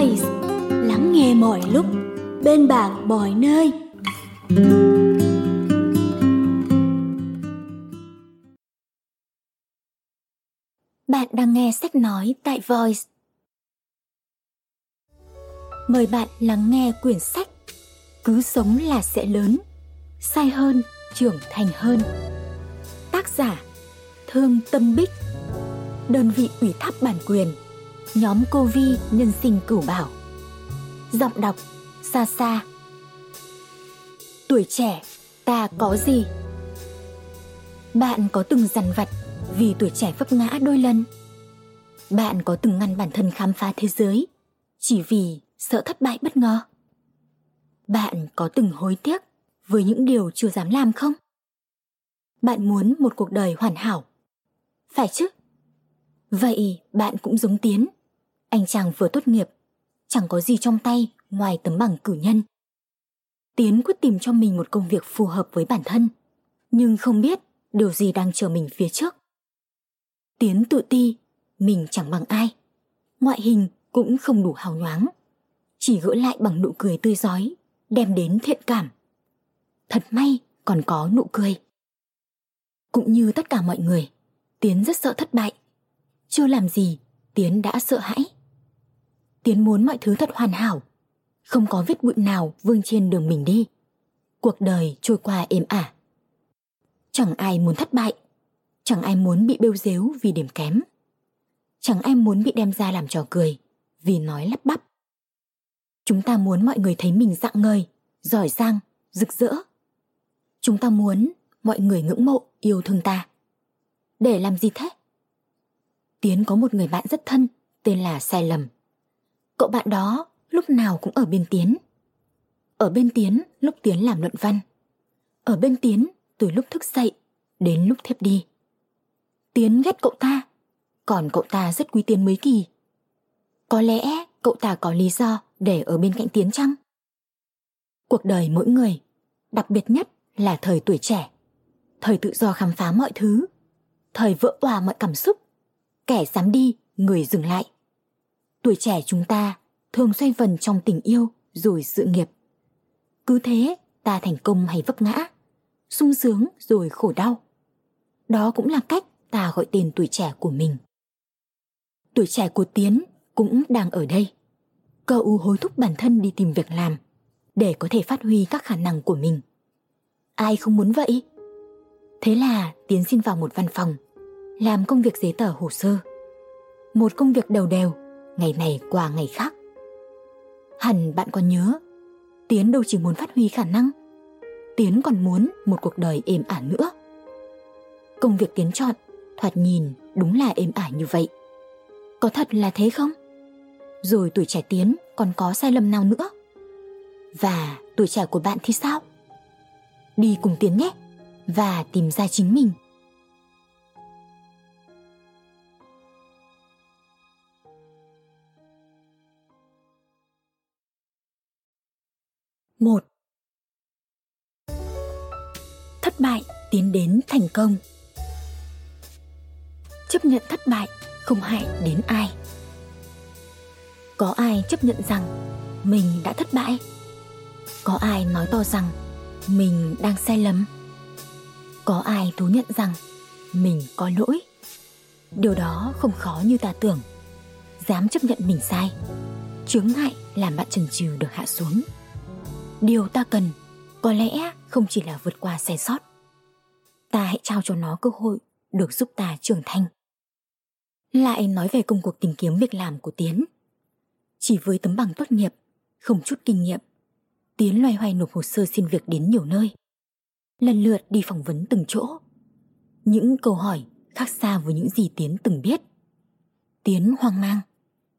Voice lắng nghe mọi lúc bên bạn mọi nơi. Bạn đang nghe sách nói tại Voice. Mời bạn lắng nghe quyển sách Cứ sống là sẽ lớn Sai hơn, trưởng thành hơn. Tác giả Thương Tâm Bích Đơn vị ủy thác bản quyền. Nhóm Cô Vi Nhân sinh Cửu Bảo Giọng đọc Xa xa Tuổi trẻ, ta có gì? Bạn có từng dằn vặt vì tuổi trẻ vấp ngã đôi lần? Bạn có từng ngăn bản thân khám phá thế giới chỉ vì sợ thất bại bất ngờ? Bạn có từng hối tiếc với những điều chưa dám làm không? Bạn muốn một cuộc đời hoàn hảo. Phải chứ? Vậy bạn cũng giống Tiến. Anh chàng vừa tốt nghiệp, chẳng có gì trong tay ngoài tấm bằng cử nhân. Tiến quyết tìm cho mình một công việc phù hợp với bản thân, nhưng không biết điều gì đang chờ mình phía trước. Tiến tự ti, mình chẳng bằng ai. Ngoại hình cũng không đủ hào nhoáng. Chỉ gỡ lại bằng nụ cười tươi giói, đem đến thiện cảm. Thật may còn có nụ cười. Cũng như tất cả mọi người, Tiến rất sợ thất bại. Chưa làm gì, Tiến đã sợ hãi. Tiến muốn mọi thứ thật hoàn hảo, không có vết bụi nào vương trên đường mình đi. Cuộc đời trôi qua êm ả. Chẳng ai muốn thất bại, chẳng ai muốn bị bêu dếu vì điểm kém. Chẳng ai muốn bị đem ra làm trò cười vì nói lắp bắp. Chúng ta muốn mọi người thấy mình dạng ngời, giỏi giang, rực rỡ. Chúng ta muốn mọi người ngưỡng mộ, yêu thương ta. Để làm gì thế? Tiến có một người bạn rất thân, tên là Sai Lầm. Cậu bạn đó lúc nào cũng ở bên Tiến. Ở bên Tiến lúc Tiến làm luận văn. Ở bên Tiến từ lúc thức dậy đến lúc thiếp đi. Tiến ghét cậu ta, còn cậu ta rất quý Tiến mấy kỳ. Có lẽ cậu ta có lý do để ở bên cạnh Tiến chăng? Cuộc đời mỗi người, đặc biệt nhất là thời tuổi trẻ, thời tự do khám phá mọi thứ, thời vỡ òa mọi cảm xúc, kẻ dám đi, người dừng lại. Tuổi trẻ chúng ta thường xoay vần trong tình yêu rồi sự nghiệp. Cứ thế ta thành công hay vấp ngã, sung sướng rồi khổ đau. Đó cũng là cách ta gọi tên tuổi trẻ của mình. Tuổi trẻ của Tiến cũng đang ở đây. Cậu hối thúc bản thân đi tìm việc làm để có thể phát huy các khả năng của mình. Ai không muốn vậy? Thế là Tiến xin vào một văn phòng, làm công việc giấy tờ hồ sơ. Một công việc đầu đều, ngày này qua ngày khác. Hẳn bạn còn nhớ, Tiến đâu chỉ muốn phát huy khả năng, Tiến còn muốn một cuộc đời êm ả nữa. Công việc Tiến chọn, thoạt nhìn đúng là êm ả như vậy. Có thật là thế không? Rồi tuổi trẻ Tiến còn có sai lầm nào nữa? Và tuổi trẻ của bạn thì sao? Đi cùng Tiến nhé và tìm ra chính mình. Một. Thất bại tiến đến thành công. Chấp nhận thất bại không hại đến ai. Có ai chấp nhận rằng mình đã thất bại? Có ai nói to rằng mình đang sai lầm? Có ai thú nhận rằng mình có lỗi? Điều đó không khó như ta tưởng. Dám chấp nhận mình sai, Chướng ngại làm bạn chần chừ được hạ xuống điều ta cần có lẽ không chỉ là vượt qua sai sót. Ta hãy trao cho nó cơ hội được giúp ta trưởng thành. Lại nói về công cuộc tìm kiếm việc làm của tiến. Chỉ với tấm bằng tốt nghiệp, không chút kinh nghiệm, tiến loay hoay nộp hồ sơ xin việc đến nhiều nơi. Lần lượt đi phỏng vấn từng chỗ. Những câu hỏi khác xa với những gì tiến từng biết. Tiến hoang mang,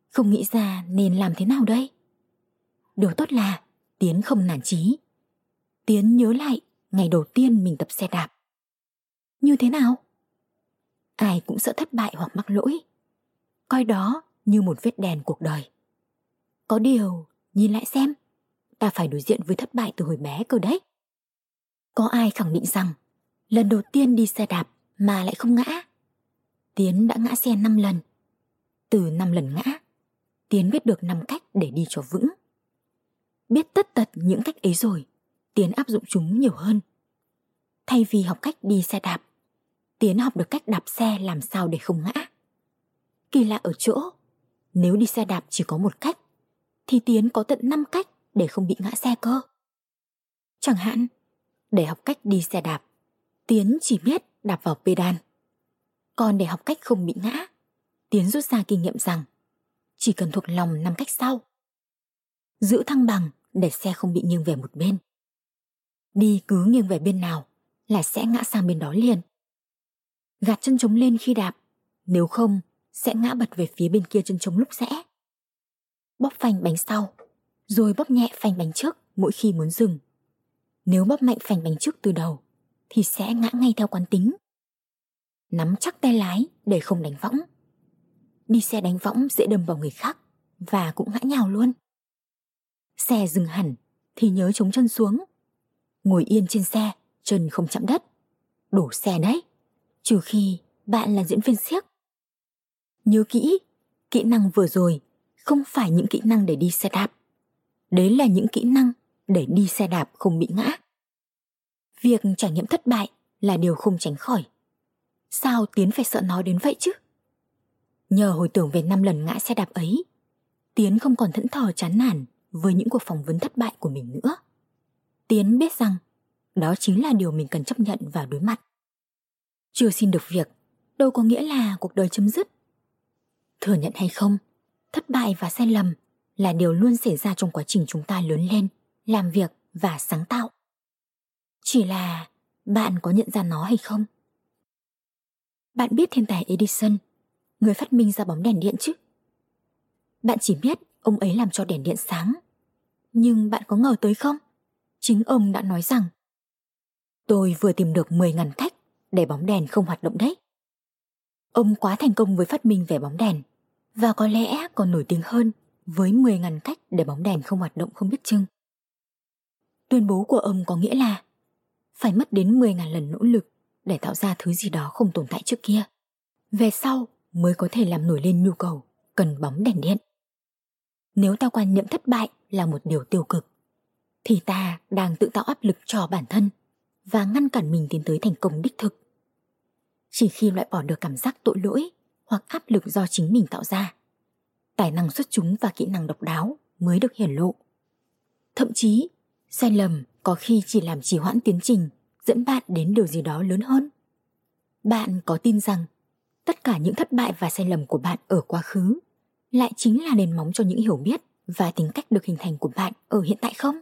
không nghĩ ra nên làm thế nào đây? Điều tốt là Tiến không nản chí. Tiến nhớ lại ngày đầu tiên mình tập xe đạp. Như thế nào? Ai cũng sợ thất bại hoặc mắc lỗi. Coi đó như một vết đèn cuộc đời. Có điều, nhìn lại xem, ta phải đối diện với thất bại từ hồi bé cơ đấy. Có ai khẳng định rằng lần đầu tiên đi xe đạp mà lại không ngã? Tiến đã ngã xe 5 lần. Từ 5 lần ngã, Tiến biết được 5 cách để đi cho vững. Biết tất tật những cách ấy rồi, Tiến áp dụng chúng nhiều hơn. Thay vì học cách đi xe đạp, Tiến học được cách đạp xe làm sao để không ngã. Kỳ lạ ở chỗ, nếu đi xe đạp chỉ có một cách, thì Tiến có tận 5 cách để không bị ngã xe cơ. Chẳng hạn, để học cách đi xe đạp, Tiến chỉ biết đạp vào pedal. Còn để học cách không bị ngã, Tiến rút ra kinh nghiệm rằng chỉ cần thuộc lòng năm cách sau. Giữ thăng bằng để xe không bị nghiêng về một bên. Đi cứ nghiêng về bên nào là sẽ ngã sang bên đó liền. Gạt chân trống lên khi đạp, nếu không sẽ ngã bật về phía bên kia chân trống lúc rẽ. Bóp phanh bánh sau, rồi bóp nhẹ phanh bánh trước mỗi khi muốn dừng. Nếu bóp mạnh phanh bánh trước từ đầu, thì sẽ ngã ngay theo quán tính. Nắm chắc tay lái để không đánh võng. Đi xe đánh võng dễ đâm vào người khác và cũng ngã nhào luôn. Xe dừng hẳn thì nhớ chống chân xuống. Ngồi yên trên xe, chân không chạm đất. Đổ xe đấy, trừ khi bạn là diễn viên siếc. Nhớ kỹ, kỹ năng vừa rồi không phải những kỹ năng để đi xe đạp. Đấy là những kỹ năng để đi xe đạp không bị ngã. Việc trải nghiệm thất bại là điều không tránh khỏi. Sao Tiến phải sợ nó đến vậy chứ? Nhờ hồi tưởng về năm lần ngã xe đạp ấy, Tiến không còn thẫn thờ chán nản với những cuộc phỏng vấn thất bại của mình nữa. Tiến biết rằng đó chính là điều mình cần chấp nhận và đối mặt. Chưa xin được việc, đâu có nghĩa là cuộc đời chấm dứt. Thừa nhận hay không, thất bại và sai lầm là điều luôn xảy ra trong quá trình chúng ta lớn lên, làm việc và sáng tạo. Chỉ là bạn có nhận ra nó hay không? Bạn biết thiên tài Edison, người phát minh ra bóng đèn điện chứ? Bạn chỉ biết ông ấy làm cho đèn điện sáng. Nhưng bạn có ngờ tới không? Chính ông đã nói rằng, Tôi vừa tìm được 10.000 cách để bóng đèn không hoạt động đấy. Ông quá thành công với phát minh về bóng đèn, và có lẽ còn nổi tiếng hơn với 10.000 cách để bóng đèn không hoạt động không biết chừng. Tuyên bố của ông có nghĩa là phải mất đến 10.000 lần nỗ lực để tạo ra thứ gì đó không tồn tại trước kia. Về sau mới có thể làm nổi lên nhu cầu cần bóng đèn điện. Nếu ta quan niệm thất bại là một điều tiêu cực, thì ta đang tự tạo áp lực cho bản thân và ngăn cản mình tiến tới thành công đích thực. Chỉ khi loại bỏ được cảm giác tội lỗi hoặc áp lực do chính mình tạo ra, tài năng xuất chúng và kỹ năng độc đáo mới được hiển lộ. Thậm chí, sai lầm có khi chỉ làm trì hoãn tiến trình, dẫn bạn đến điều gì đó lớn hơn. Bạn có tin rằng tất cả những thất bại và sai lầm của bạn ở quá khứ lại chính là nền móng cho những hiểu biết và tính cách được hình thành của bạn ở hiện tại không?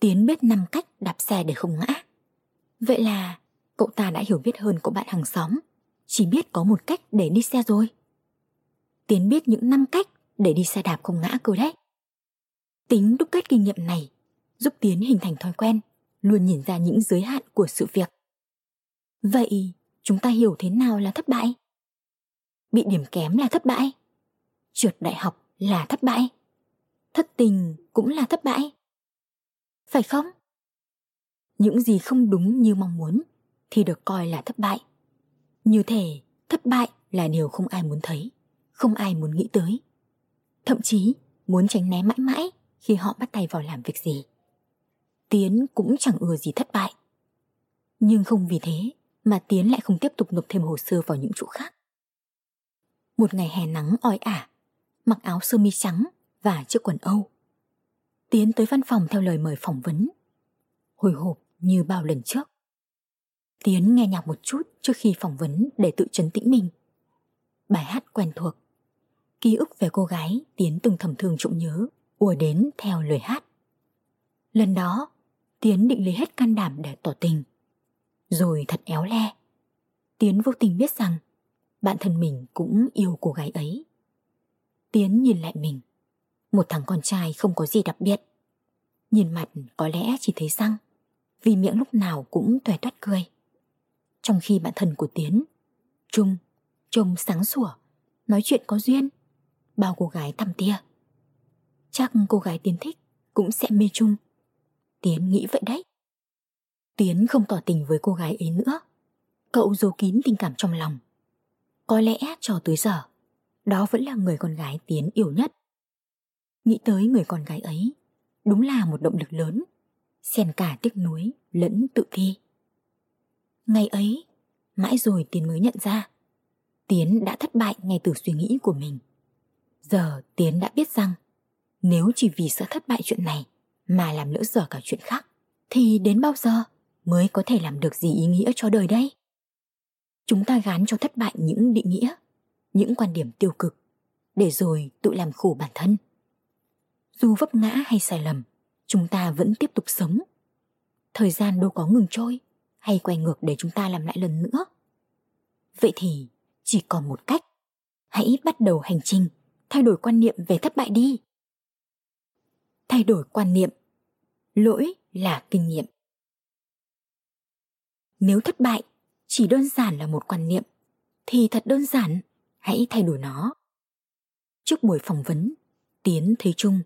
Tiến biết năm cách đạp xe để không ngã. Vậy là cậu ta đã hiểu biết hơn cậu bạn hàng xóm, chỉ biết có một cách để đi xe rồi. Tiến biết những năm cách để đi xe đạp không ngã cơ đấy. Tính đúc kết kinh nghiệm này giúp Tiến hình thành thói quen, luôn nhìn ra những giới hạn của sự việc. Vậy chúng ta hiểu thế nào là thất bại? Bị điểm kém là thất bại. Trượt đại học là thất bại. Thất tình cũng là thất bại. Phải không? Những gì không đúng như mong muốn thì được coi là thất bại. Như thể thất bại là điều không ai muốn thấy, không ai muốn nghĩ tới. Thậm chí muốn tránh né mãi mãi khi họ bắt tay vào làm việc gì. Tiến cũng chẳng ưa gì thất bại. Nhưng không vì thế mà Tiến lại không tiếp tục nộp thêm hồ sơ vào những chỗ khác. Một ngày hè nắng oi ả, mặc áo sơ mi trắng và chiếc quần Âu. Tiến tới văn phòng theo lời mời phỏng vấn. Hồi hộp như bao lần trước. Tiến nghe nhạc một chút trước khi phỏng vấn để tự trấn tĩnh mình. Bài hát quen thuộc. Ký ức về cô gái Tiến từng thầm thương trụng nhớ, ùa đến theo lời hát. Lần đó, Tiến định lấy hết can đảm để tỏ tình. Rồi thật éo le. Tiến vô tình biết rằng bạn thân mình cũng yêu cô gái ấy. Tiến nhìn lại mình, một thằng con trai không có gì đặc biệt. Nhìn mặt có lẽ chỉ thấy răng, vì miệng lúc nào cũng tòe toát cười. Trong khi bạn thân của Tiến, Trung, trông sáng sủa, nói chuyện có duyên, bao cô gái tầm tia. Chắc cô gái Tiến thích cũng sẽ mê Trung. Tiến nghĩ vậy đấy. Tiến không tỏ tình với cô gái ấy nữa. Cậu giấu kín tình cảm trong lòng. Có lẽ cho tới giờ, đó vẫn là người con gái Tiến yêu nhất. Nghĩ tới người con gái ấy, đúng là một động lực lớn, xen cả tiếc nuối lẫn tự thi. Ngày ấy, mãi rồi Tiến mới nhận ra, Tiến đã thất bại ngay từ suy nghĩ của mình. Giờ Tiến đã biết rằng, nếu chỉ vì sợ thất bại chuyện này mà làm lỡ dở cả chuyện khác, thì đến bao giờ mới có thể làm được gì ý nghĩa cho đời đây? Chúng ta gán cho thất bại những định nghĩa, những quan điểm tiêu cực, để rồi tự làm khổ bản thân. Dù vấp ngã hay sai lầm, chúng ta vẫn tiếp tục sống. Thời gian đâu có ngừng trôi hay quay ngược để chúng ta làm lại lần nữa. Vậy thì chỉ còn một cách. Hãy bắt đầu hành trình, thay đổi quan niệm về thất bại đi. Thay đổi quan niệm. Lỗi là kinh nghiệm. Nếu thất bại chỉ đơn giản là một quan niệm thì thật đơn giản, hãy thay đổi nó. Trước buổi phỏng vấn, Tiến thấy Trung,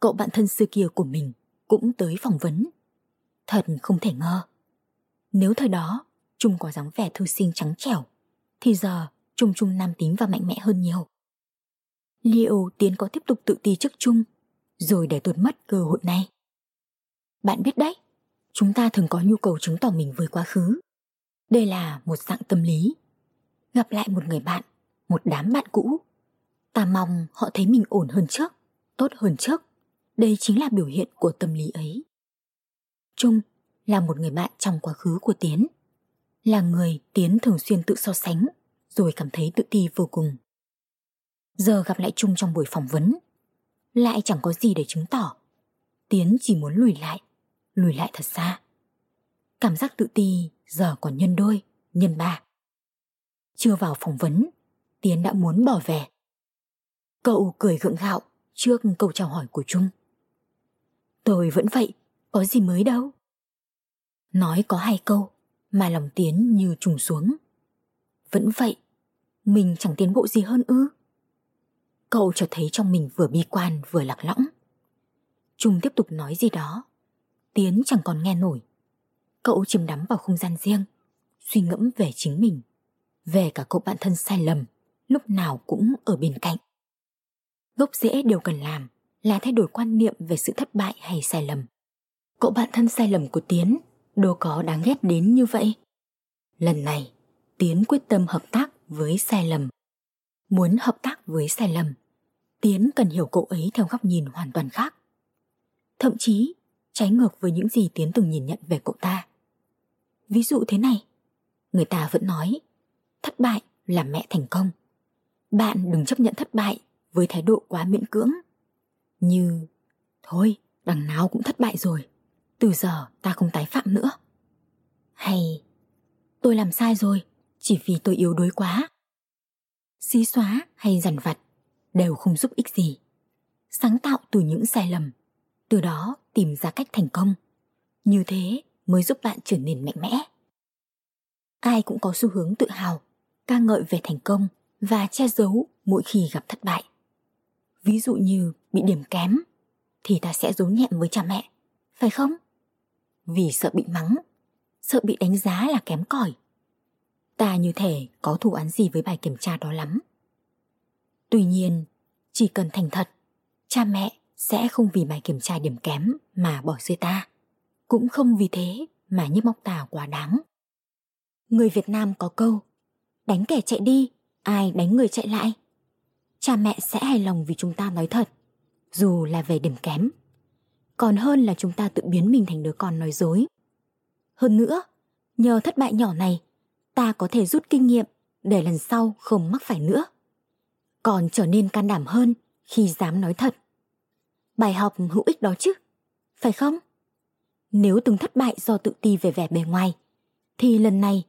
cậu bạn thân xưa kia của mình cũng tới phỏng vấn. Thật không thể ngờ. Nếu thời đó Trung có dáng vẻ thư sinh trắng trẻo, thì giờ Trung Trung nam tính và mạnh mẽ hơn nhiều. Liệu Tiến có tiếp tục tự ti trước Trung, rồi để tuột mất cơ hội này? Bạn biết đấy, chúng ta thường có nhu cầu chứng tỏ mình với quá khứ. Đây là một dạng tâm lý. Gặp lại một người bạn, một đám bạn cũ, ta mong họ thấy mình ổn hơn trước, tốt hơn trước. Đây chính là biểu hiện của tâm lý ấy. Trung là một người bạn trong quá khứ của Tiến. Là người Tiến thường xuyên tự so sánh, rồi cảm thấy tự ti vô cùng. Giờ gặp lại Trung trong buổi phỏng vấn, lại chẳng có gì để chứng tỏ. Tiến chỉ muốn lùi lại, lùi lại thật xa. Cảm giác tự ti giờ còn nhân đôi, nhân ba. Chưa vào phỏng vấn, Tiến đã muốn bỏ về. Cậu cười gượng gạo trước câu chào hỏi của Trung. Tôi vẫn vậy, có gì mới đâu. Nói có hai câu mà lòng Tiến như trùng xuống. Vẫn vậy, mình chẳng tiến bộ gì hơn ư. Cậu chợt thấy trong mình vừa bi quan vừa lạc lõng. Trung tiếp tục nói gì đó. Tiến chẳng còn nghe nổi. Cậu chìm đắm vào không gian riêng, suy ngẫm về chính mình, về cả cậu bạn thân sai lầm, lúc nào cũng ở bên cạnh. Gốc rễ điều cần làm là thay đổi quan niệm về sự thất bại hay sai lầm. Cậu bạn thân sai lầm của Tiến đâu có đáng ghét đến như vậy. Lần này, Tiến quyết tâm hợp tác với sai lầm. Muốn hợp tác với sai lầm, Tiến cần hiểu cậu ấy theo góc nhìn hoàn toàn khác. Thậm chí, trái ngược với những gì Tiến từng nhìn nhận về cậu ta. Ví dụ thế này, người ta vẫn nói, thất bại là mẹ thành công. Bạn đừng chấp nhận thất bại với thái độ quá miễn cưỡng. Như, thôi, đằng nào cũng thất bại rồi, từ giờ ta không tái phạm nữa. Hay, tôi làm sai rồi, chỉ vì tôi yếu đuối quá. Xí xóa hay dằn vặt đều không giúp ích gì. Sáng tạo từ những sai lầm, từ đó tìm ra cách thành công. Như thế mới giúp bạn trở nên mạnh mẽ. Ai cũng có xu hướng tự hào, ca ngợi về thành công và che giấu mỗi khi gặp thất bại. Ví dụ như bị điểm kém thì ta sẽ giấu nhẹm với cha mẹ, phải không? Vì sợ bị mắng, sợ bị đánh giá là kém cỏi. Ta như thể có thù án gì với bài kiểm tra đó lắm. Tuy nhiên, chỉ cần thành thật, cha mẹ sẽ không vì bài kiểm tra điểm kém mà bỏ rơi ta. Cũng không vì thế mà nhức móc ta quá đáng. Người Việt Nam có câu, đánh kẻ chạy đi, ai đánh người chạy lại. Cha mẹ sẽ hài lòng vì chúng ta nói thật, dù là về điểm kém. Còn hơn là chúng ta tự biến mình thành đứa con nói dối. Hơn nữa, nhờ thất bại nhỏ này, ta có thể rút kinh nghiệm để lần sau không mắc phải nữa. Còn trở nên can đảm hơn khi dám nói thật. Bài học hữu ích đó chứ, phải không? Nếu từng thất bại do tự ti về vẻ bề ngoài, thì lần này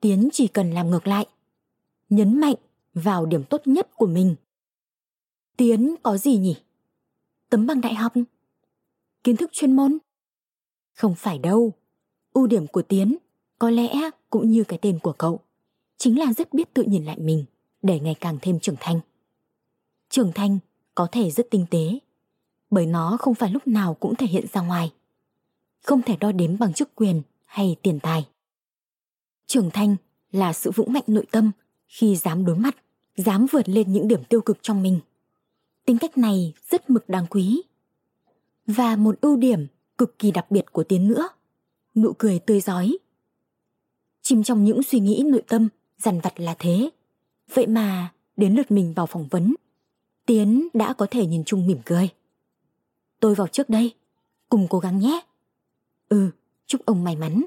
Tiến chỉ cần làm ngược lại. Nhấn mạnh vào điểm tốt nhất của mình. Tiến có gì nhỉ? Tấm bằng đại học? Kiến thức chuyên môn? Không phải đâu. Ưu điểm của Tiến có lẽ cũng như cái tên của cậu. Chính là rất biết tự nhìn lại mình để ngày càng thêm trưởng thành. Trưởng thành có thể rất tinh tế, bởi nó không phải lúc nào cũng thể hiện ra ngoài không thể đo đếm bằng chức quyền hay tiền tài. Trưởng thành là sự vững mạnh nội tâm khi dám đối mặt, dám vượt lên những điểm tiêu cực trong mình. Tính cách này rất mực đáng quý. Và một ưu điểm cực kỳ đặc biệt của Tiến nữa, nụ cười tươi giói. Chìm trong những suy nghĩ nội tâm, dằn vặt là thế. Vậy mà, đến lượt mình vào phỏng vấn, Tiến đã có thể nhìn chung mỉm cười. Tôi vào trước đây, cùng cố gắng nhé. Ừ, chúc ông may mắn.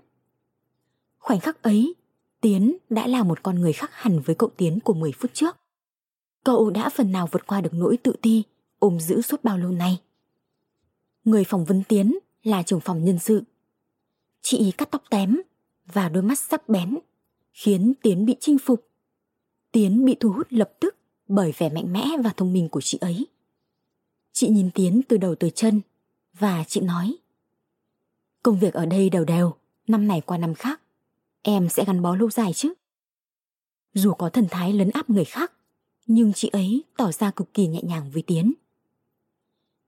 Khoảnh khắc ấy, Tiến đã là một con người khác hẳn với cậu Tiến của 10 phút trước. Cậu đã phần nào vượt qua được nỗi tự ti ôm giữ suốt bao lâu nay. Người phỏng vấn Tiến là trưởng phòng nhân sự. Chị cắt tóc tém và đôi mắt sắc bén khiến Tiến bị chinh phục. Tiến bị thu hút lập tức bởi vẻ mạnh mẽ và thông minh của chị ấy. Chị nhìn Tiến từ đầu tới chân và chị nói Công việc ở đây đều đều, năm này qua năm khác, em sẽ gắn bó lâu dài chứ. Dù có thần thái lấn áp người khác, nhưng chị ấy tỏ ra cực kỳ nhẹ nhàng với Tiến.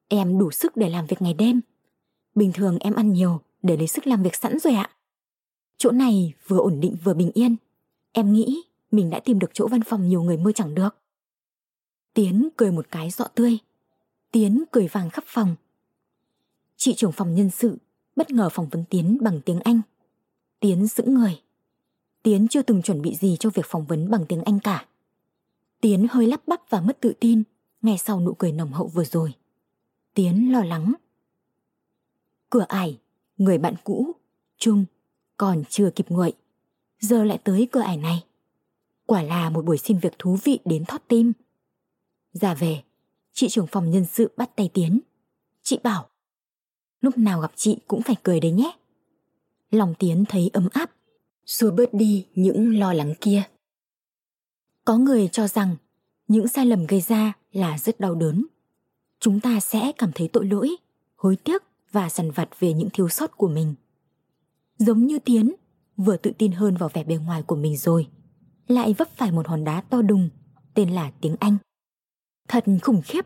Em đủ sức để làm việc ngày đêm. Bình thường em ăn nhiều để lấy sức làm việc sẵn rồi ạ. Chỗ này vừa ổn định vừa bình yên. Em nghĩ mình đã tìm được chỗ văn phòng nhiều người mơ chẳng được. Tiến cười một cái rõ tươi. Tiến cười vàng khắp phòng. Chị trưởng phòng nhân sự bất ngờ phỏng vấn Tiến bằng tiếng Anh. Tiến sững người. Tiến chưa từng chuẩn bị gì cho việc phỏng vấn bằng tiếng Anh cả. Tiến hơi lắp bắp và mất tự tin ngay sau nụ cười nồng hậu vừa rồi. Tiến lo lắng. Cửa ải, người bạn cũ, Trung, còn chưa kịp nguội. Giờ lại tới cửa ải này. Quả là một buổi xin việc thú vị đến thót tim. Ra về, chị trưởng phòng nhân sự bắt tay Tiến. Chị bảo, lúc nào gặp chị cũng phải cười đấy nhé. Lòng Tiến thấy ấm áp, xua bớt đi những lo lắng kia. Có người cho rằng những sai lầm gây ra là rất đau đớn. Chúng ta sẽ cảm thấy tội lỗi, hối tiếc và dằn vặt về những thiếu sót của mình. Giống như Tiến, vừa tự tin hơn vào vẻ bề ngoài của mình rồi, lại vấp phải một hòn đá to đùng, tên là tiếng Anh. Thật khủng khiếp,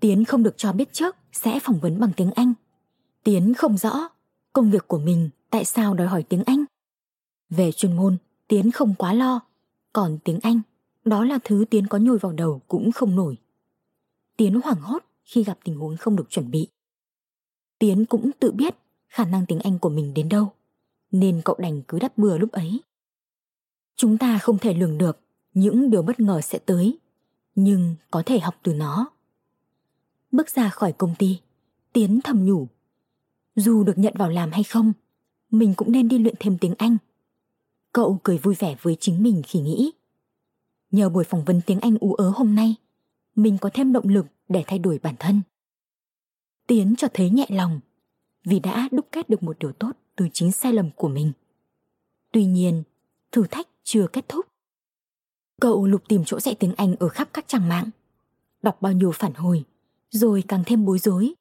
Tiến không được cho biết trước sẽ phỏng vấn bằng tiếng Anh. Tiến không rõ công việc của mình tại sao đòi hỏi tiếng Anh. Về chuyên môn, Tiến không quá lo, còn tiếng Anh đó là thứ Tiến có nhồi vào đầu cũng không nổi. Tiến hoảng hốt khi gặp tình huống không được chuẩn bị. Tiến cũng tự biết khả năng tiếng Anh của mình đến đâu, nên cậu đành cứ đắp bừa lúc ấy. Chúng ta không thể lường được những điều bất ngờ sẽ tới, nhưng có thể học từ nó. Bước ra khỏi công ty, Tiến thầm nhủ. Dù được nhận vào làm hay không, mình cũng nên đi luyện thêm tiếng Anh. Cậu cười vui vẻ với chính mình khi nghĩ. Nhờ buổi phỏng vấn tiếng Anh ú ớ hôm nay, mình có thêm động lực để thay đổi bản thân. Tiến cho thấy nhẹ lòng vì đã đúc kết được một điều tốt từ chính sai lầm của mình. Tuy nhiên, thử thách chưa kết thúc. Cậu lục tìm chỗ dạy tiếng Anh ở khắp các trang mạng, đọc bao nhiêu phản hồi, rồi càng thêm bối rối.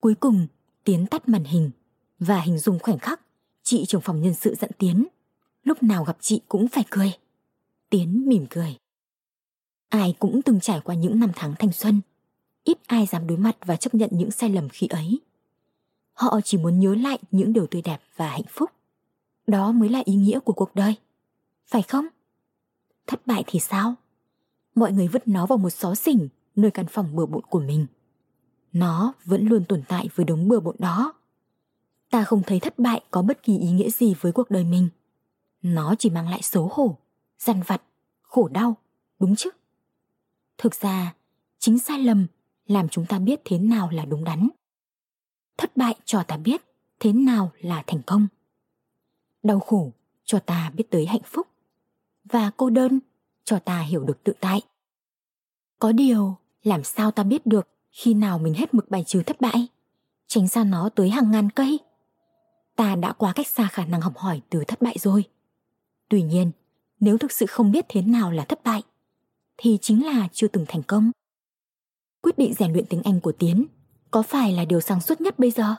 Cuối cùng, Tiến tắt màn hình và hình dung khoảnh khắc chị trưởng phòng nhân sự dẫn Tiến. Lúc nào gặp chị cũng phải cười. Tiến mỉm cười. Ai cũng từng trải qua những năm tháng thanh xuân. Ít ai dám đối mặt và chấp nhận những sai lầm khi ấy. Họ chỉ muốn nhớ lại những điều tươi đẹp và hạnh phúc. Đó mới là ý nghĩa của cuộc đời. Phải không? Thất bại thì sao? Mọi người vứt nó vào một xó xỉnh, nơi căn phòng bừa bộn của mình. Nó vẫn luôn tồn tại với đống bừa bộn đó. Ta không thấy thất bại có bất kỳ ý nghĩa gì với cuộc đời mình. Nó chỉ mang lại xấu hổ, dằn vặt, khổ đau, đúng chứ? Thực ra, chính sai lầm làm chúng ta biết thế nào là đúng đắn. Thất bại cho ta biết thế nào là thành công. Đau khổ cho ta biết tới hạnh phúc. Và cô đơn cho ta hiểu được tự tại. Có điều, làm sao ta biết được khi nào mình hết mực bài trừ thất bại? Tránh xa nó tới hàng ngàn cây. Ta đã quá cách xa khả năng học hỏi từ thất bại rồi. Tuy nhiên, nếu thực sự không biết thế nào là thất bại, thì chính là chưa từng thành công. Quyết định rèn luyện tiếng Anh của Tiến có phải là điều sáng suốt nhất bây giờ?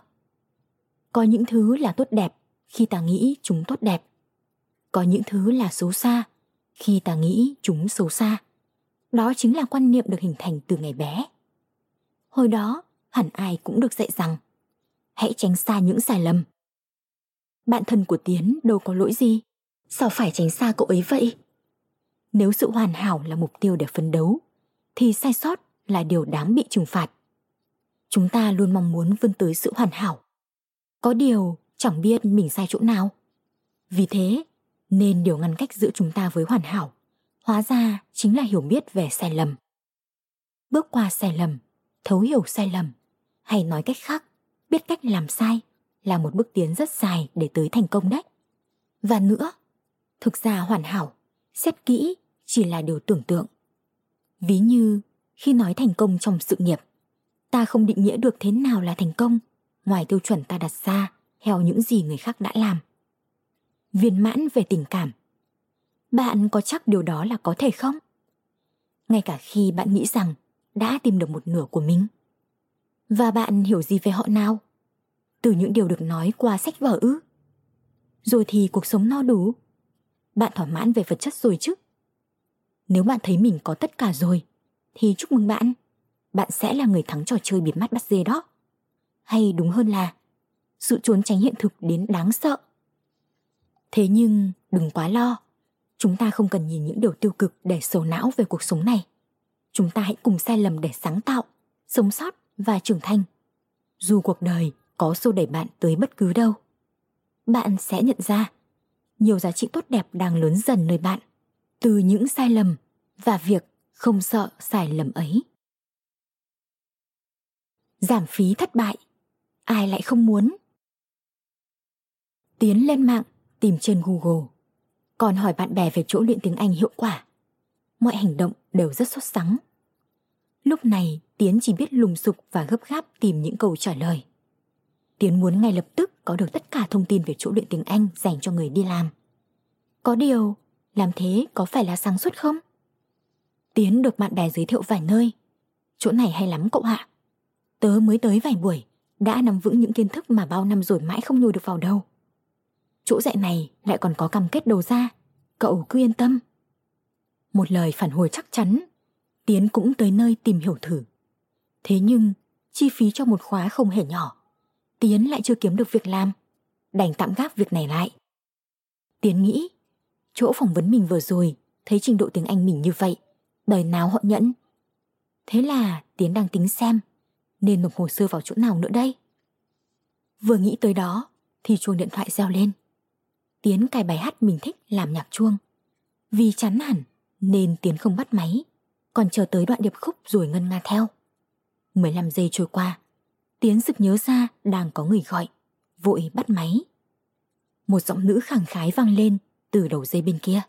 Có những thứ là tốt đẹp khi ta nghĩ chúng tốt đẹp. Có những thứ là xấu xa khi ta nghĩ chúng xấu xa. Đó chính là quan niệm được hình thành từ ngày bé. Hồi đó, hẳn ai cũng được dạy rằng hãy tránh xa những sai lầm. Bạn thân của Tiến đâu có lỗi gì. Sao phải tránh xa cậu ấy vậy? Nếu sự hoàn hảo là mục tiêu để phấn đấu, thì sai sót là điều đáng bị trừng phạt. Chúng ta luôn mong muốn vươn tới sự hoàn hảo. Có điều chẳng biết mình sai chỗ nào. Vì thế, nên điều ngăn cách giữa chúng ta với hoàn hảo, hóa ra chính là hiểu biết về sai lầm. Bước qua sai lầm, thấu hiểu sai lầm, hay nói cách khác, biết cách làm sai là một bước tiến rất dài để tới thành công đấy. Và nữa, thực ra hoàn hảo, xét kỹ chỉ là điều tưởng tượng. Ví như khi nói thành công trong sự nghiệp, ta không định nghĩa được thế nào là thành công ngoài tiêu chuẩn ta đặt ra theo những gì người khác đã làm. Viên mãn về tình cảm. Bạn có chắc điều đó là có thể không? Ngay cả khi bạn nghĩ rằng đã tìm được một nửa của mình. Và bạn hiểu gì về họ nào? Từ những điều được nói qua sách vở ư? Rồi thì cuộc sống no đủ. Bạn thỏa mãn về vật chất rồi chứ? Nếu bạn thấy mình có tất cả rồi, thì chúc mừng bạn. Bạn sẽ là người thắng trò chơi bịt mắt bắt dê đó. Hay đúng hơn là sự trốn tránh hiện thực đến đáng sợ. Thế nhưng đừng quá lo, chúng ta không cần nhìn những điều tiêu cực để sầu não về cuộc sống này. Chúng ta hãy cùng sai lầm để sáng tạo, sống sót và trưởng thành. Dù cuộc đời có xô đẩy bạn tới bất cứ đâu, bạn sẽ nhận ra nhiều giá trị tốt đẹp đang lớn dần nơi bạn từ những sai lầm và việc không sợ sai lầm ấy. Giảm phí thất bại, ai lại không muốn? Tiến lên mạng, tìm trên Google, còn hỏi bạn bè về chỗ luyện tiếng Anh hiệu quả. Mọi hành động đều rất sốt sắng. Lúc này Tiến chỉ biết lùng sục và gấp gáp tìm những câu trả lời. Tiến muốn ngay lập tức có được tất cả thông tin về chỗ luyện tiếng Anh dành cho người đi làm. Có điều, làm thế có phải là sáng suốt không? Tiến được bạn bè giới thiệu vài nơi. Chỗ này hay lắm cậu ạ. Tớ mới tới vài buổi, đã nắm vững những kiến thức mà bao năm rồi mãi không nhồi được vào đâu. Chỗ dạy này lại còn có cam kết đầu ra, cậu cứ yên tâm. Một lời phản hồi chắc chắn, Tiến cũng tới nơi tìm hiểu thử. Thế nhưng, chi phí cho một khóa không hề nhỏ. Tiến lại chưa kiếm được việc làm, đành tạm gác việc này lại. Tiến nghĩ, chỗ phỏng vấn mình vừa rồi, thấy trình độ tiếng Anh mình như vậy, đời nào họ nhẫn. Thế là Tiến đang tính xem, nên nộp hồ sơ vào chỗ nào nữa đây? Vừa nghĩ tới đó, thì chuông điện thoại reo lên. Tiến cài bài hát mình thích làm nhạc chuông. Vì chán hẳn, nên Tiến không bắt máy, còn chờ tới đoạn điệp khúc rồi ngân nga theo. 15 giây trôi qua, Tiến sực nhớ ra đang có người gọi, vội bắt máy. Một giọng nữ khẳng khái vang lên từ đầu dây bên kia.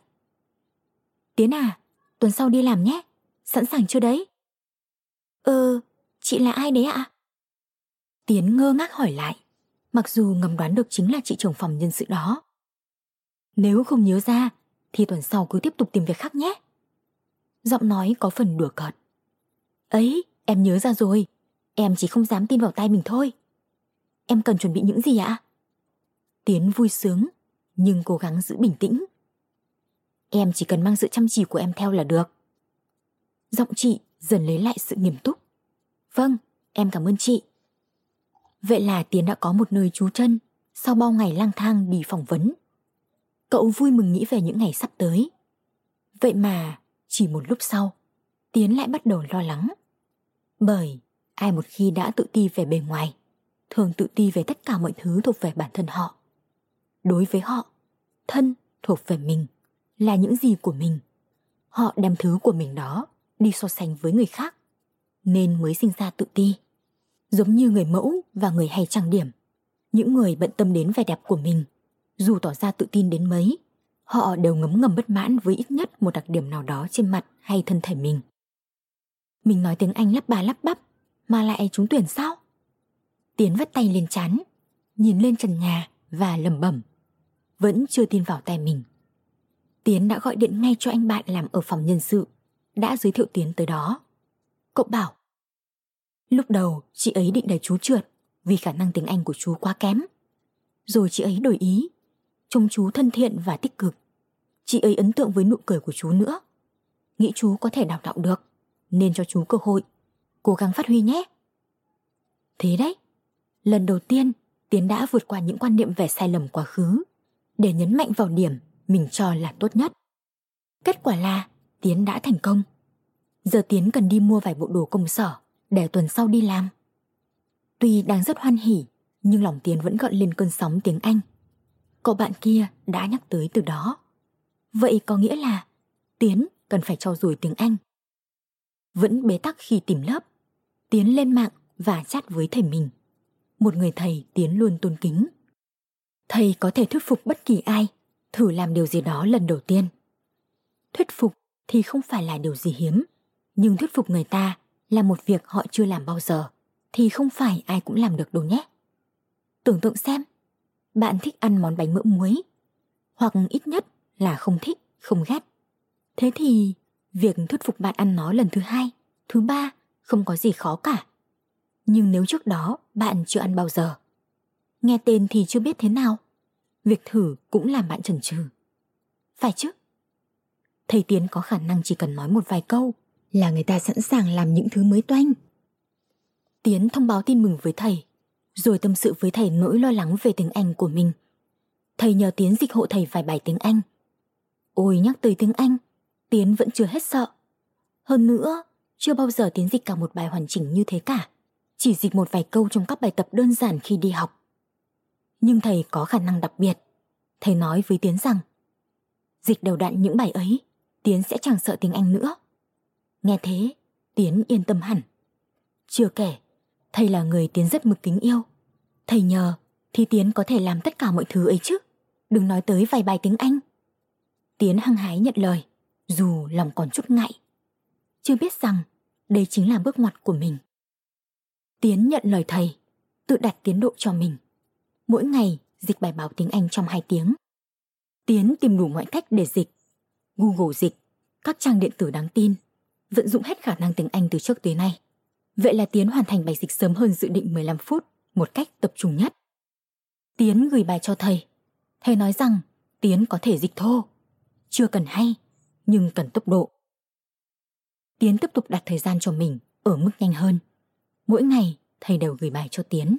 Tiến à, tuần sau đi làm nhé, sẵn sàng chưa đấy? Ờ, chị là ai đấy ạ? Tiến ngơ ngác hỏi lại, mặc dù ngầm đoán được chính là chị trưởng phòng nhân sự đó. Nếu không nhớ ra, thì tuần sau cứ tiếp tục tìm việc khác nhé. Giọng nói có phần đùa cợt. Ấy, em nhớ ra rồi, em chỉ không dám tin vào tay mình thôi. Em cần chuẩn bị những gì ạ? Tiến vui sướng, nhưng cố gắng giữ bình tĩnh. Em chỉ cần mang sự chăm chỉ của em theo là được. Giọng chị dần lấy lại sự nghiêm túc. Vâng, em cảm ơn chị. Vậy là Tiến đã có một nơi trú chân sau bao ngày lang thang đi phỏng vấn. Cậu vui mừng nghĩ về những ngày sắp tới. Vậy mà, chỉ một lúc sau, Tiến lại bắt đầu lo lắng. Bởi ai một khi đã tự ti về bề ngoài, thường tự ti về tất cả mọi thứ thuộc về bản thân họ. Đối với họ, thân thuộc về mình là những gì của mình. Họ đem thứ của mình đó đi so sánh với người khác, nên mới sinh ra tự ti. Giống như người mẫu và người hay trang điểm, những người bận tâm đến vẻ đẹp của mình dù tỏ ra tự tin đến mấy, họ đều ngấm ngầm bất mãn với ít nhất một đặc điểm nào đó trên mặt hay thân thể mình. Mình nói tiếng Anh lắp ba lắp bắp, mà lại trúng tuyển sao? Tiến vắt tay lên chán, nhìn lên trần nhà và lẩm bẩm. Vẫn chưa tin vào tay mình. Tiến đã gọi điện ngay cho anh bạn làm ở phòng nhân sự, đã giới thiệu Tiến tới đó. Cậu bảo, lúc đầu chị ấy định để chú trượt vì khả năng tiếng Anh của chú quá kém. Rồi chị ấy đổi ý trông chú thân thiện và tích cực. Chị ấy ấn tượng với nụ cười của chú nữa. Nghĩ chú có thể đào tạo được, nên cho chú cơ hội. Cố gắng phát huy nhé. Thế đấy, lần đầu tiên Tiến đã vượt qua những quan niệm về sai lầm quá khứ để nhấn mạnh vào điểm mình cho là tốt nhất. Kết quả là Tiến đã thành công. giờ Tiến cần đi mua vài bộ đồ công sở để tuần sau đi làm. Tuy đang rất hoan hỉ, nhưng lòng Tiến vẫn gợn lên cơn sóng tiếng Anh. Cậu bạn kia đã nhắc tới từ đó. Vậy có nghĩa là Tiến cần phải trau dồi tiếng Anh. Vẫn bế tắc khi tìm lớp, Tiến lên mạng và chat với thầy mình. Một người thầy Tiến luôn tôn kính. Thầy có thể thuyết phục bất kỳ ai thử làm điều gì đó lần đầu tiên. Thuyết phục thì không phải là điều gì hiếm, nhưng thuyết phục người ta là một việc họ chưa làm bao giờ thì không phải ai cũng làm được đâu nhé. Tưởng tượng xem, bạn thích ăn món bánh mỡ muối, hoặc ít nhất là không thích, không ghét. Thế thì việc thuyết phục bạn ăn nó lần thứ hai, thứ ba không có gì khó cả. Nhưng nếu trước đó bạn chưa ăn bao giờ, nghe tên thì chưa biết thế nào, việc thử cũng làm bạn chần chừ. Phải chứ? Thầy Tiến có khả năng chỉ cần nói một vài câu là người ta sẵn sàng làm những thứ mới toanh. Tiến thông báo tin mừng với thầy, rồi tâm sự với thầy nỗi lo lắng về tiếng Anh của mình. Thầy nhờ Tiến dịch hộ thầy vài bài tiếng Anh. Ôi nhắc tới tiếng Anh, Tiến vẫn chưa hết sợ. Hơn nữa, chưa bao giờ Tiến dịch cả một bài hoàn chỉnh như thế cả. Chỉ dịch một vài câu trong các bài tập đơn giản khi đi học. Nhưng thầy có khả năng đặc biệt. Thầy nói với Tiến rằng, dịch đều đặn những bài ấy, Tiến sẽ chẳng sợ tiếng Anh nữa. Nghe thế, Tiến yên tâm hẳn. Chưa kể, thầy là người Tiến rất mực kính yêu. Thầy nhờ thì Tiến có thể làm tất cả mọi thứ ấy chứ. Đừng nói tới vài bài tiếng Anh. Tiến hăng hái nhận lời, dù lòng còn chút ngại. Chưa biết rằng đây chính là bước ngoặt của mình. Tiến nhận lời thầy, tự đặt tiến độ cho mình. Mỗi ngày dịch bài báo tiếng Anh trong 2 tiếng. Tiến tìm đủ mọi cách để dịch. Google dịch, các trang điện tử đáng tin, vận dụng hết khả năng tiếng Anh từ trước tới nay. Vậy là Tiến hoàn thành bài dịch sớm hơn dự định 15 phút, một cách tập trung nhất. Tiến gửi bài cho thầy. Thầy nói rằng Tiến có thể dịch thô. Chưa cần hay, nhưng cần tốc độ. Tiến tiếp tục đặt thời gian cho mình ở mức nhanh hơn. Mỗi ngày, thầy đều gửi bài cho Tiến.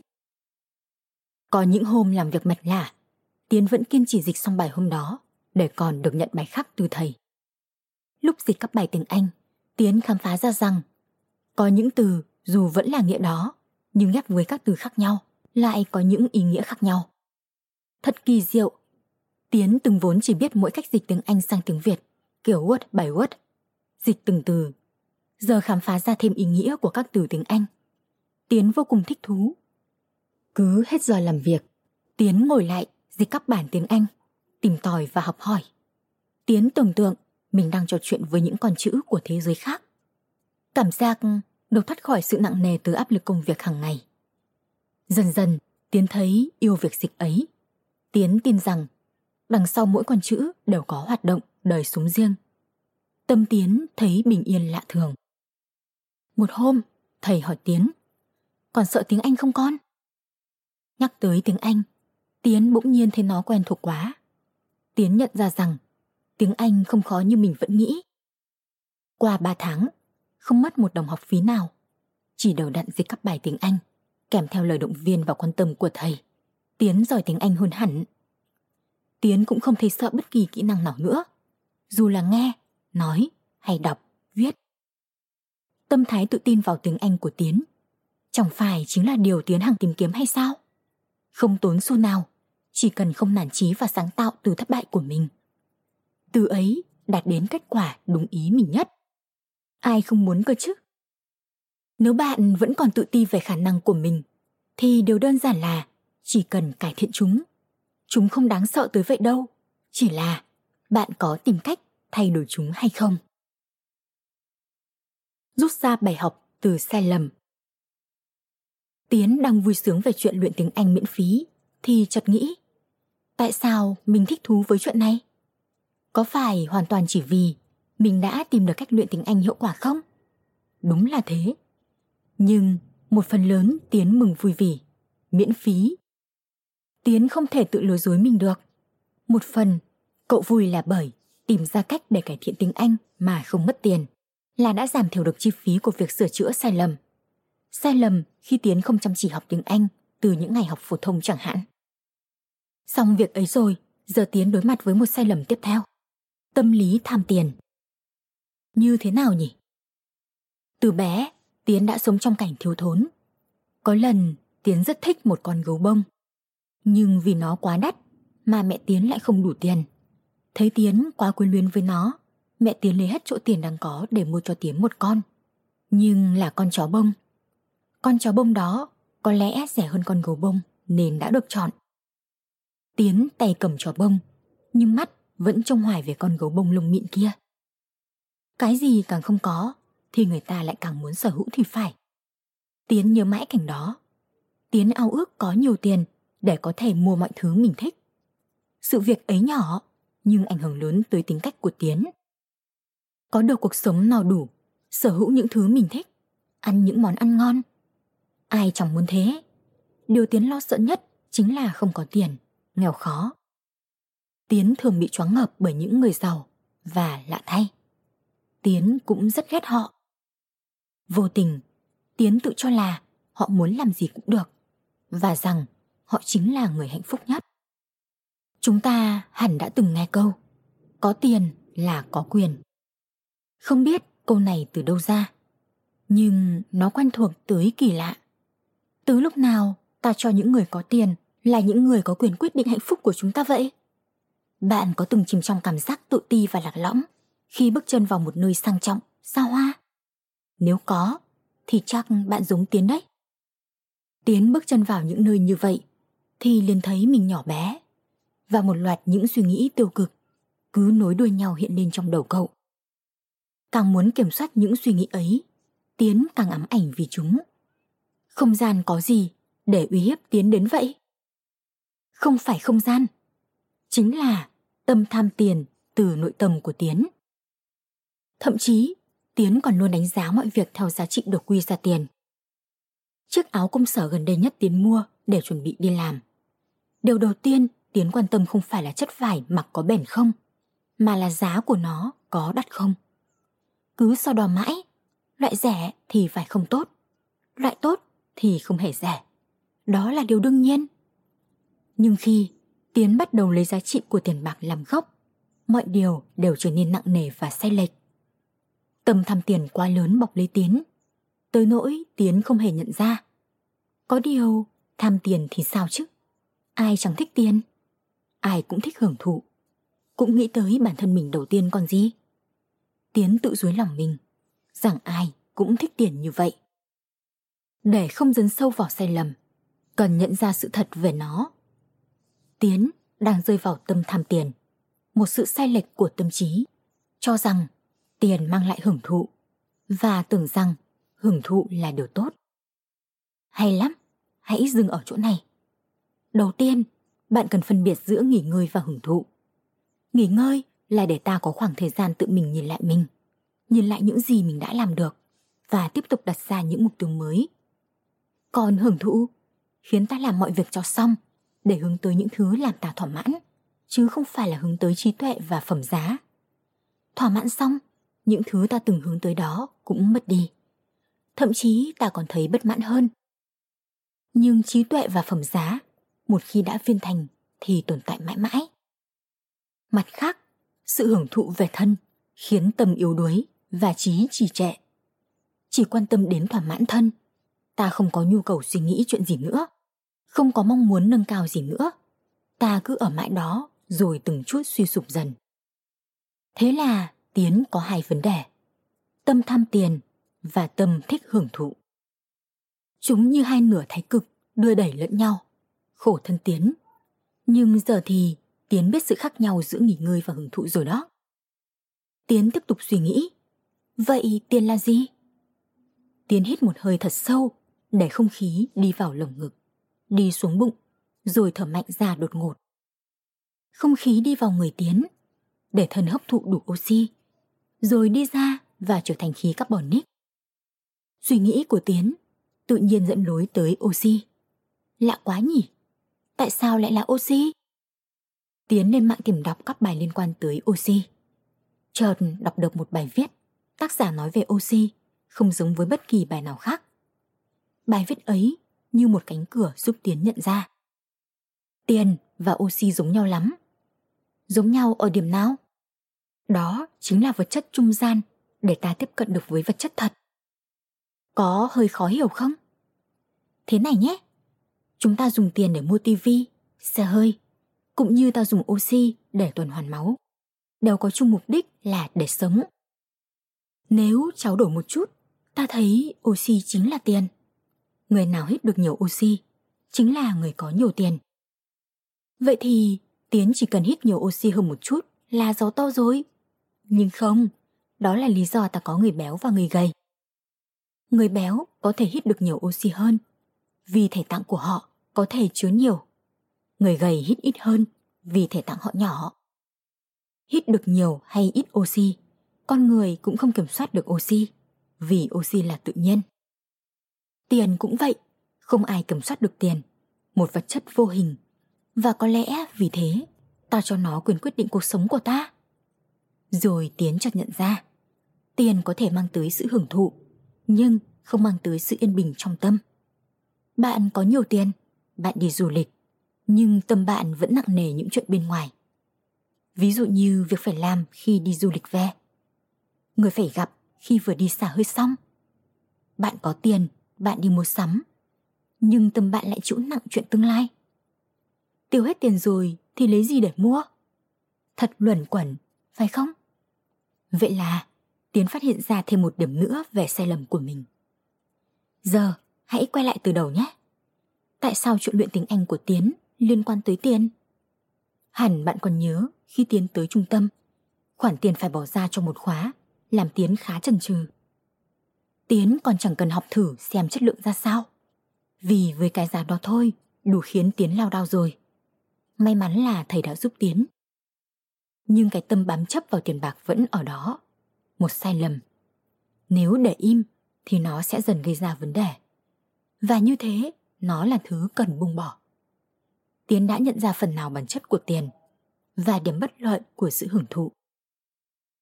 Có những hôm làm việc mệt lạ, Tiến vẫn kiên trì dịch xong bài hôm đó để còn được nhận bài khác từ thầy. Lúc dịch các bài tiếng Anh, Tiến khám phá ra rằng có những từ dù vẫn là nghĩa đó, nhưng ghép với các từ khác nhau lại có những ý nghĩa khác nhau. Thật kỳ diệu. Tiến từng vốn chỉ biết mỗi cách dịch tiếng Anh sang tiếng Việt, kiểu word by word, dịch từng từ. Giờ khám phá ra thêm ý nghĩa của các từ tiếng Anh. Tiến vô cùng thích thú. Cứ hết giờ làm việc, Tiến ngồi lại dịch các bản tiếng Anh, tìm tòi và học hỏi. Tiến tưởng tượng mình đang trò chuyện với những con chữ của thế giới khác. Cảm giác được thoát khỏi sự nặng nề từ áp lực công việc hàng ngày. Dần dần, Tiến thấy yêu việc dịch ấy. Tiến tin rằng đằng sau mỗi con chữ đều có hoạt động đời sống riêng. Tâm Tiến thấy bình yên lạ thường. Một hôm, thầy hỏi Tiến, còn sợ tiếng Anh không con? Nhắc tới tiếng Anh, Tiến bỗng nhiên thấy nó quen thuộc quá. Tiến nhận ra rằng tiếng Anh không khó như mình vẫn nghĩ. Qua ba tháng, không mất một đồng học phí nào. Chỉ đầu đặn dịch các bài tiếng Anh, kèm theo lời động viên và quan tâm của thầy. Tiến giỏi tiếng Anh hơn hẳn. Tiến cũng không thấy sợ bất kỳ kỹ năng nào nữa, dù là nghe, nói hay đọc, viết. Tâm thái tự tin vào tiếng Anh của Tiến chẳng phải chính là điều Tiến Hằng tìm kiếm hay sao? Không tốn xu nào, chỉ cần không nản chí và sáng tạo từ thất bại của mình. Từ ấy đạt đến kết quả đúng ý mình nhất. Ai không muốn cơ chứ? Nếu bạn vẫn còn tự ti về khả năng của mình, thì điều đơn giản là chỉ cần cải thiện chúng. Chúng không đáng sợ tới vậy đâu, chỉ là bạn có tìm cách thay đổi chúng hay không. Rút ra bài học từ sai lầm Tiến đang vui sướng về chuyện luyện tiếng Anh miễn phí, thì chợt nghĩ, tại sao mình thích thú với chuyện này? Có phải hoàn toàn chỉ vì mình đã tìm được cách luyện tiếng Anh hiệu quả không? Đúng là thế. Nhưng một phần lớn Tiến mừng vui vì, miễn phí. Tiến không thể tự lừa dối mình được. Một phần, cậu vui là bởi tìm ra cách để cải thiện tiếng Anh mà không mất tiền, là đã giảm thiểu được chi phí của việc sửa chữa sai lầm. Sai lầm khi Tiến không chăm chỉ học tiếng Anh từ những ngày học phổ thông chẳng hạn. Xong việc ấy rồi, giờ Tiến đối mặt với một sai lầm tiếp theo. Tâm lý tham tiền. Như thế nào nhỉ? Từ bé, Tiến đã sống trong cảnh thiếu thốn. Có lần, Tiến rất thích một con gấu bông. Nhưng vì nó quá đắt, mà mẹ Tiến lại không đủ tiền. Thấy Tiến quá quyến luyến với nó, mẹ Tiến lấy hết chỗ tiền đang có để mua cho Tiến một con. Nhưng là con chó bông. Con chó bông đó có lẽ rẻ hơn con gấu bông nên đã được chọn. Tiến tay cầm chó bông, nhưng mắt vẫn trông hoài về con gấu bông lông mịn kia. Cái gì càng không có, thì người ta lại càng muốn sở hữu thì phải. Tiến nhớ mãi cảnh đó. Tiến ao ước có nhiều tiền để có thể mua mọi thứ mình thích. Sự việc ấy nhỏ, nhưng ảnh hưởng lớn tới tính cách của Tiến. Có được cuộc sống no đủ, sở hữu những thứ mình thích, ăn những món ăn ngon. Ai chẳng muốn thế. Điều Tiến lo sợ nhất chính là không có tiền, nghèo khó. Tiến thường bị choáng ngợp bởi những người giàu và lạ thay. Tiến cũng rất ghét họ. Vô tình, Tiến tự cho là họ muốn làm gì cũng được và rằng họ chính là người hạnh phúc nhất. Chúng ta hẳn đã từng nghe câu có tiền là có quyền. Không biết câu này từ đâu ra, nhưng nó quen thuộc tới kỳ lạ. Từ lúc nào ta cho những người có tiền là những người có quyền quyết định hạnh phúc của chúng ta vậy? Bạn có từng chìm trong cảm giác tự ti và lạc lõng khi bước chân vào một nơi sang trọng, xa hoa? Nếu có, thì chắc bạn giống Tiến đấy. Tiến bước chân vào những nơi như vậy, thì liền thấy mình nhỏ bé. Và một loạt những suy nghĩ tiêu cực cứ nối đuôi nhau hiện lên trong đầu cậu. Càng muốn kiểm soát những suy nghĩ ấy, Tiến càng ám ảnh vì chúng. Không gian có gì để uy hiếp Tiến đến vậy? Không phải không gian, chính là tâm tham tiền từ nội tâm của Tiến. Thậm chí, Tiến còn luôn đánh giá mọi việc theo giá trị được quy ra tiền. Chiếc áo công sở gần đây nhất Tiến mua để chuẩn bị đi làm. Điều đầu tiên Tiến quan tâm không phải là chất vải mặc có bền không, mà là giá của nó có đắt không. Cứ so đo mãi, loại rẻ thì phải không tốt, loại tốt thì không hề rẻ. Đó là điều đương nhiên. Nhưng khi Tiến bắt đầu lấy giá trị của tiền bạc làm gốc, mọi điều đều trở nên nặng nề và sai lệch. Tâm tham tiền quá lớn bọc lấy Tiến, tới nỗi Tiến không hề nhận ra. Có điều, tham tiền thì sao chứ? Ai chẳng thích tiền? Ai cũng thích hưởng thụ. Cũng nghĩ tới bản thân mình đầu tiên còn gì? Tiến tự dối lòng mình, rằng ai cũng thích tiền như vậy. Để không dấn sâu vào sai lầm, cần nhận ra sự thật về nó. Tiến đang rơi vào tâm tham tiền, một sự sai lệch của tâm trí, cho rằng tiền mang lại hưởng thụ và tưởng rằng hưởng thụ là điều tốt. Hay lắm, hãy dừng ở chỗ này. Đầu tiên, bạn cần phân biệt giữa nghỉ ngơi và hưởng thụ. Nghỉ ngơi là để ta có khoảng thời gian tự mình nhìn lại mình, nhìn lại những gì mình đã làm được và tiếp tục đặt ra những mục tiêu mới. Còn hưởng thụ khiến ta làm mọi việc cho xong để hướng tới những thứ làm ta thỏa mãn, chứ không phải là hướng tới trí tuệ và phẩm giá. Thỏa mãn xong, những thứ ta từng hướng tới đó cũng mất đi. Thậm chí ta còn thấy bất mãn hơn. Nhưng trí tuệ và phẩm giá, một khi đã viên thành thì tồn tại mãi mãi. Mặt khác, sự hưởng thụ về thân khiến tâm yếu đuối và trí trì trệ. Chỉ quan tâm đến thỏa mãn thân, ta không có nhu cầu suy nghĩ chuyện gì nữa, không có mong muốn nâng cao gì nữa. Ta cứ ở mãi đó rồi từng chút suy sụp dần. Thế là Tiến có hai vấn đề. Tâm tham tiền và tâm thích hưởng thụ. Chúng như hai nửa thái cực đưa đẩy lẫn nhau, khổ thân Tiến. Nhưng giờ thì Tiến biết sự khác nhau giữa nghỉ ngơi và hưởng thụ rồi đó. Tiến tiếp tục suy nghĩ. Vậy tiền là gì? Tiến hít một hơi thật sâu để không khí đi vào lồng ngực, đi xuống bụng, rồi thở mạnh ra đột ngột. Không khí đi vào người Tiến, để thân hấp thụ đủ oxy, rồi đi ra và trở thành khí carbonic. Suy nghĩ của Tiến tự nhiên dẫn lối tới oxy. Lạ quá nhỉ? Tại sao lại là oxy? Tiến lên mạng tìm đọc các bài liên quan tới oxy. Chợt đọc được một bài viết, tác giả nói về oxy, không giống với bất kỳ bài nào khác. Bài viết ấy như một cánh cửa giúp Tiến nhận ra. Tiền và oxy giống nhau lắm. Giống nhau ở điểm nào? Đó chính là vật chất trung gian để ta tiếp cận được với vật chất thật. Có hơi khó hiểu không? Thế này nhé, chúng ta dùng tiền để mua tivi, xe hơi, cũng như ta dùng oxy để tuần hoàn máu. Đều có chung mục đích là để sống. Nếu cháu đổi một chút, ta thấy oxy chính là tiền. Người nào hít được nhiều oxy chính là người có nhiều tiền. Vậy thì Tiến chỉ cần hít nhiều oxy hơn một chút là giàu to rồi. Nhưng không, đó là lý do ta có người béo và người gầy. Người béo có thể hít được nhiều oxy hơn vì thể tạng của họ có thể chứa nhiều. Người gầy hít ít hơn vì thể tạng họ nhỏ. Hít được nhiều hay ít oxy, con người cũng không kiểm soát được oxy vì oxy là tự nhiên. Tiền cũng vậy, không ai kiểm soát được tiền, một vật chất vô hình. Và có lẽ vì thế, ta cho nó quyền quyết định cuộc sống của ta. Rồi Tiến chợt nhận ra, tiền có thể mang tới sự hưởng thụ, nhưng không mang tới sự yên bình trong tâm. Bạn có nhiều tiền, bạn đi du lịch, nhưng tâm bạn vẫn nặng nề những chuyện bên ngoài. Ví dụ như việc phải làm khi đi du lịch về. Người phải gặp khi vừa đi xả hơi xong. Bạn có tiền, bạn đi mua sắm, nhưng tâm bạn lại chịu nặng chuyện tương lai. Tiêu hết tiền rồi thì lấy gì để mua? Thật luẩn quẩn, phải không? Vậy là Tiến phát hiện ra thêm một điểm nữa về sai lầm của mình. Giờ, hãy quay lại từ đầu nhé. Tại sao chuyện luyện tiếng Anh của Tiến liên quan tới tiền? Hẳn bạn còn nhớ khi Tiến tới trung tâm, khoản tiền phải bỏ ra cho một khóa làm Tiến khá chần chừ. Tiến còn chẳng cần học thử xem chất lượng ra sao. Vì với cái giá đó thôi, đủ khiến Tiến lao đao rồi. May mắn là thầy đã giúp Tiến. Nhưng cái tâm bám chấp vào tiền bạc vẫn ở đó. Một sai lầm. Nếu để im thì nó sẽ dần gây ra vấn đề. Và như thế, nó là thứ cần buông bỏ. Tiến đã nhận ra phần nào bản chất của tiền và điểm bất lợi của sự hưởng thụ.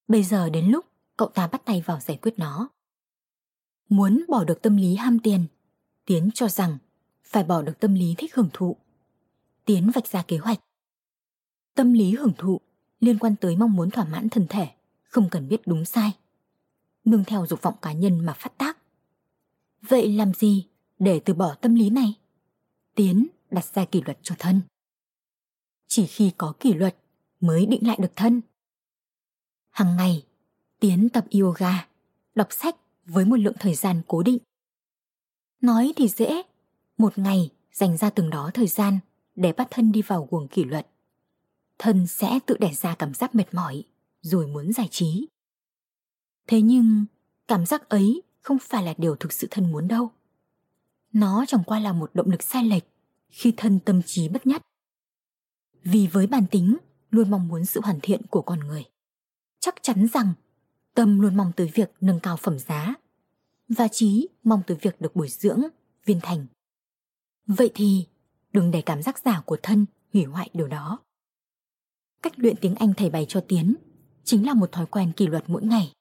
Bây giờ đến lúc cậu ta bắt tay vào giải quyết nó. Muốn bỏ được tâm lý ham tiền, Tiến cho rằng phải bỏ được tâm lý thích hưởng thụ. Tiến vạch ra kế hoạch. Tâm lý hưởng thụ liên quan tới mong muốn thỏa mãn thân thể, không cần biết đúng sai. Nương theo dục vọng cá nhân mà phát tác. Vậy làm gì để từ bỏ tâm lý này? Tiến đặt ra kỷ luật cho thân. Chỉ khi có kỷ luật mới định lại được thân. Hằng ngày, Tiến tập yoga, đọc sách với một lượng thời gian cố định. Nói thì dễ, một ngày dành ra từng đó thời gian để bắt thân đi vào guồng kỷ luật. Thân sẽ tự đẻ ra cảm giác mệt mỏi, rồi muốn giải trí. Thế nhưng, cảm giác ấy không phải là điều thực sự thân muốn đâu. Nó chẳng qua là một động lực sai lệch khi thân tâm trí bất nhất. Vì với bản tính luôn mong muốn sự hoàn thiện của con người. Chắc chắn rằng tâm luôn mong tới việc nâng cao phẩm giá và trí mong tới việc được bồi dưỡng, viên thành. Vậy thì đừng để cảm giác giả của thân hủy hoại điều đó. Cách luyện tiếng Anh thầy bày cho Tiến chính là một thói quen kỷ luật mỗi ngày.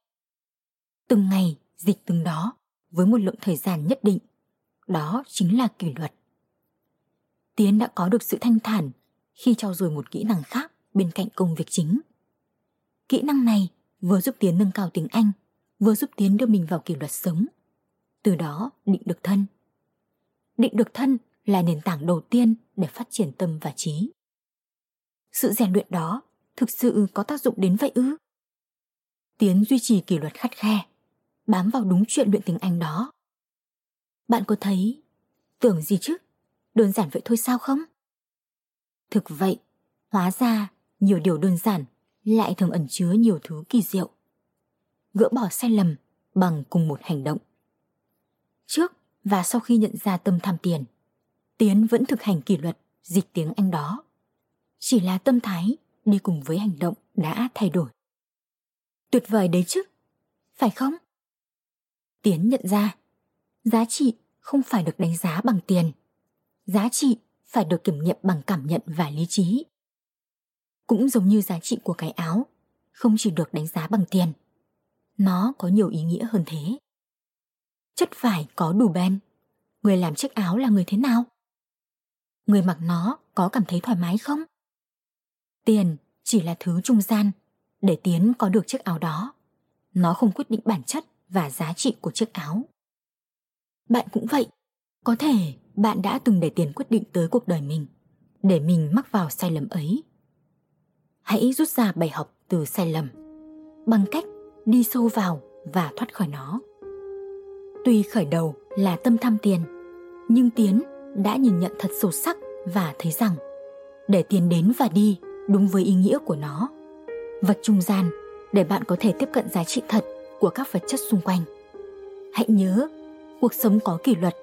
Từng ngày dịch từng đó với một lượng thời gian nhất định. Đó chính là kỷ luật. Tiến đã có được sự thanh thản khi trau dồi một kỹ năng khác bên cạnh công việc chính. Kỹ năng này vừa giúp Tiến nâng cao tiếng Anh, vừa giúp Tiến đưa mình vào kỷ luật sống. Từ đó định được thân. Định được thân là nền tảng đầu tiên để phát triển tâm và trí. Sự rèn luyện đó thực sự có tác dụng đến vậy ư? Tiến duy trì kỷ luật khắt khe, bám vào đúng chuyện luyện tiếng Anh đó. Bạn có thấy, tưởng gì chứ, đơn giản vậy thôi sao không? Thực vậy, hóa ra nhiều điều đơn giản lại thường ẩn chứa nhiều thứ kỳ diệu. Gỡ bỏ sai lầm bằng cùng một hành động. Trước và sau khi nhận ra tâm tham tiền, Tiến vẫn thực hành kỷ luật dịch tiếng Anh đó. Chỉ là tâm thái đi cùng với hành động đã thay đổi. Tuyệt vời đấy chứ, phải không? Tiến nhận ra, giá trị không phải được đánh giá bằng tiền. Giá trị phải được kiểm nghiệm bằng cảm nhận và lý trí. Cũng giống như giá trị của cái áo, không chỉ được đánh giá bằng tiền. Nó có nhiều ý nghĩa hơn thế. Chất vải có đủ bền. Người làm chiếc áo là người thế nào? Người mặc nó có cảm thấy thoải mái không? Tiền chỉ là thứ trung gian để Tiến có được chiếc áo đó. Nó không quyết định bản chất và giá trị của chiếc áo. bạn cũng vậy. Có thể bạn đã từng để tiền quyết định tới cuộc đời mình, để mình mắc vào sai lầm ấy. Hãy rút ra bài học từ sai lầm bằng cách đi sâu vào và thoát khỏi nó. Tuy khởi đầu là tâm tham tiền, nhưng Tiến đã nhìn nhận thật sâu sắc và thấy rằng để tiền đến và đi đúng với ý nghĩa của nó. Vật trung gian để bạn có thể tiếp cận giá trị thật của các vật chất xung quanh. Hãy nhớ, cuộc sống có kỷ luật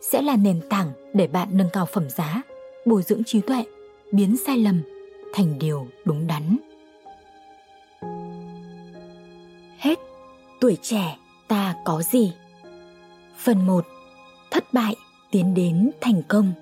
sẽ là nền tảng để bạn nâng cao phẩm giá, bồi dưỡng trí tuệ, biến sai lầm thành điều đúng đắn. Hết tuổi trẻ ta có gì? Phần 1. Thất bại tiến đến thành công.